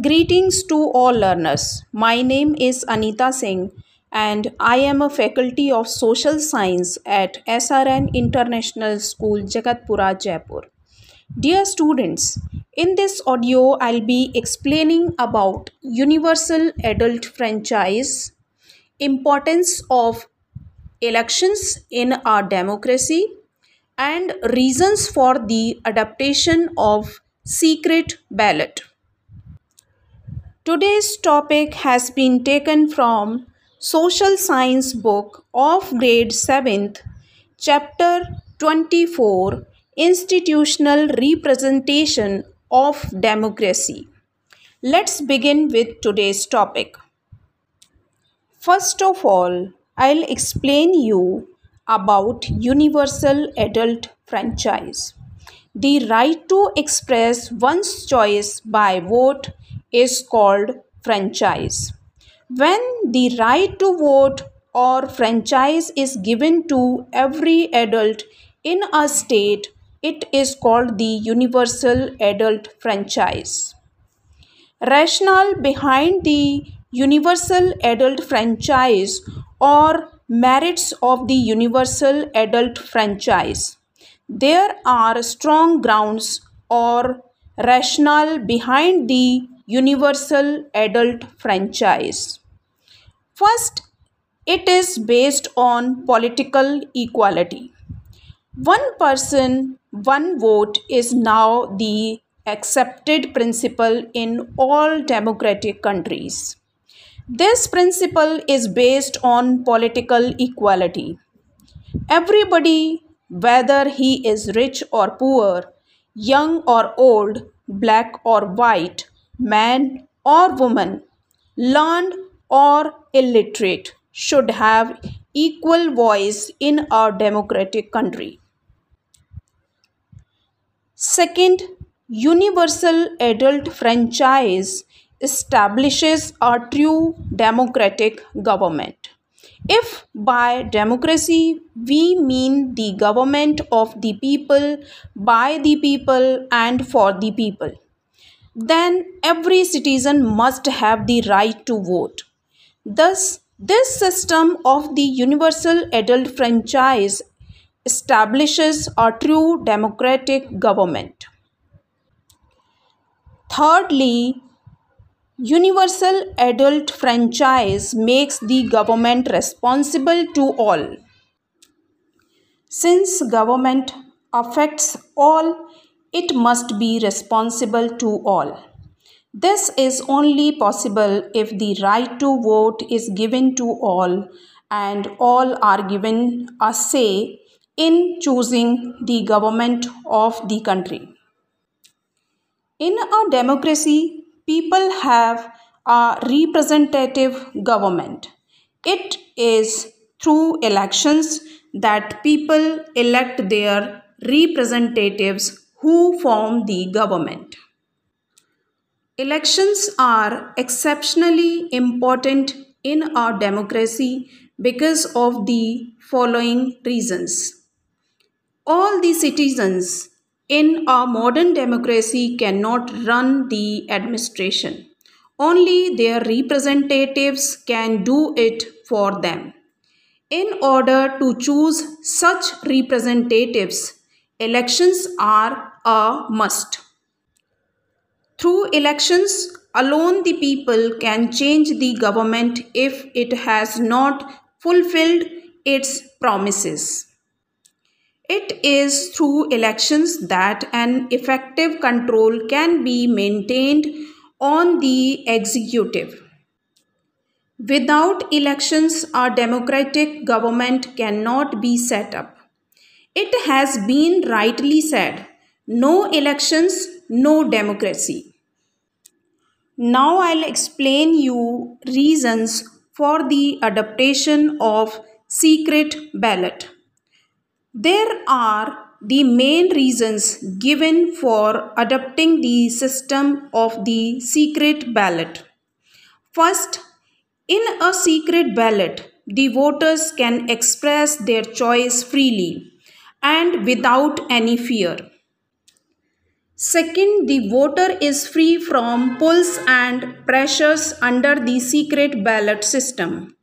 Greetings to all learners. My name is Anita Singh and I am a faculty of social science at SRN International School Jagatpura Jaipur. Dear students, in this audio I'll be explaining about universal adult franchise, importance of elections in our democracy and reasons for the adaptation of secret ballot. Today's topic has been taken from Social Science book of grade 7th, chapter 24 Institutional Representation of Democracy. Let's begin with today's topic. First of all, I'll explain you about universal adult franchise. The right to express one's choice by vote is called franchise. When the right to vote or franchise is given to every adult in a state, it is called the universal adult franchise. Rationale behind the universal adult franchise or merits of the universal adult franchise. There are strong grounds or rationale behind the universal adult franchise. First, it is based on political equality. One person, one vote is now the accepted principle in all democratic countries. This principle is based on political equality. Everybody, whether he is rich or poor, young or old, black or white, man or woman, learned or illiterate, should have equal voice in our democratic country. Second, universal adult franchise establishes a true democratic government. If by democracy we mean the government of the people, by the people, and for the people, then every citizen must have the right to vote. Thus, this system of the universal adult franchise establishes a true democratic government. Thirdly, universal adult franchise makes the government responsible to all. Since government affects all, it must be responsible to all. This is only possible if the right to vote is given to all and all are given a say in choosing the government of the country. In a democracy, people have a representative government. It is through elections that people elect their representatives who form the government. Elections are exceptionally important in our democracy because of the following reasons. All the citizens in our modern democracy cannot run the administration. Only their representatives can do it for them. In order to choose such representatives, elections are a must. Through elections alone, the people can change the government if it has not fulfilled its promises. It is through elections that an effective control can be maintained on the executive. Without elections, a democratic government cannot be set up. It has been rightly said no elections, no democracy. Now I'll explain you reasons for the adaptation of secret ballot. There are the main reasons given for adopting the system of the secret ballot. First, in a secret ballot, the voters can express their choice freely and without any fear. Second, the voter is free from pulls and pressures under the secret ballot system.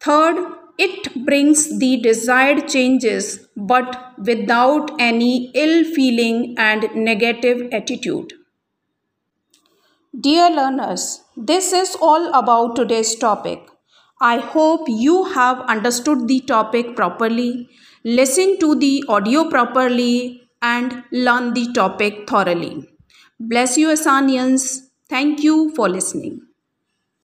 Third, it brings the desired changes but without any ill feeling and negative attitude. Dear learners, this is all about today's topic. I hope you have understood the topic properly, listened to the audio properly, and learn the topic thoroughly. Bless you, Asanians. Thank you for listening.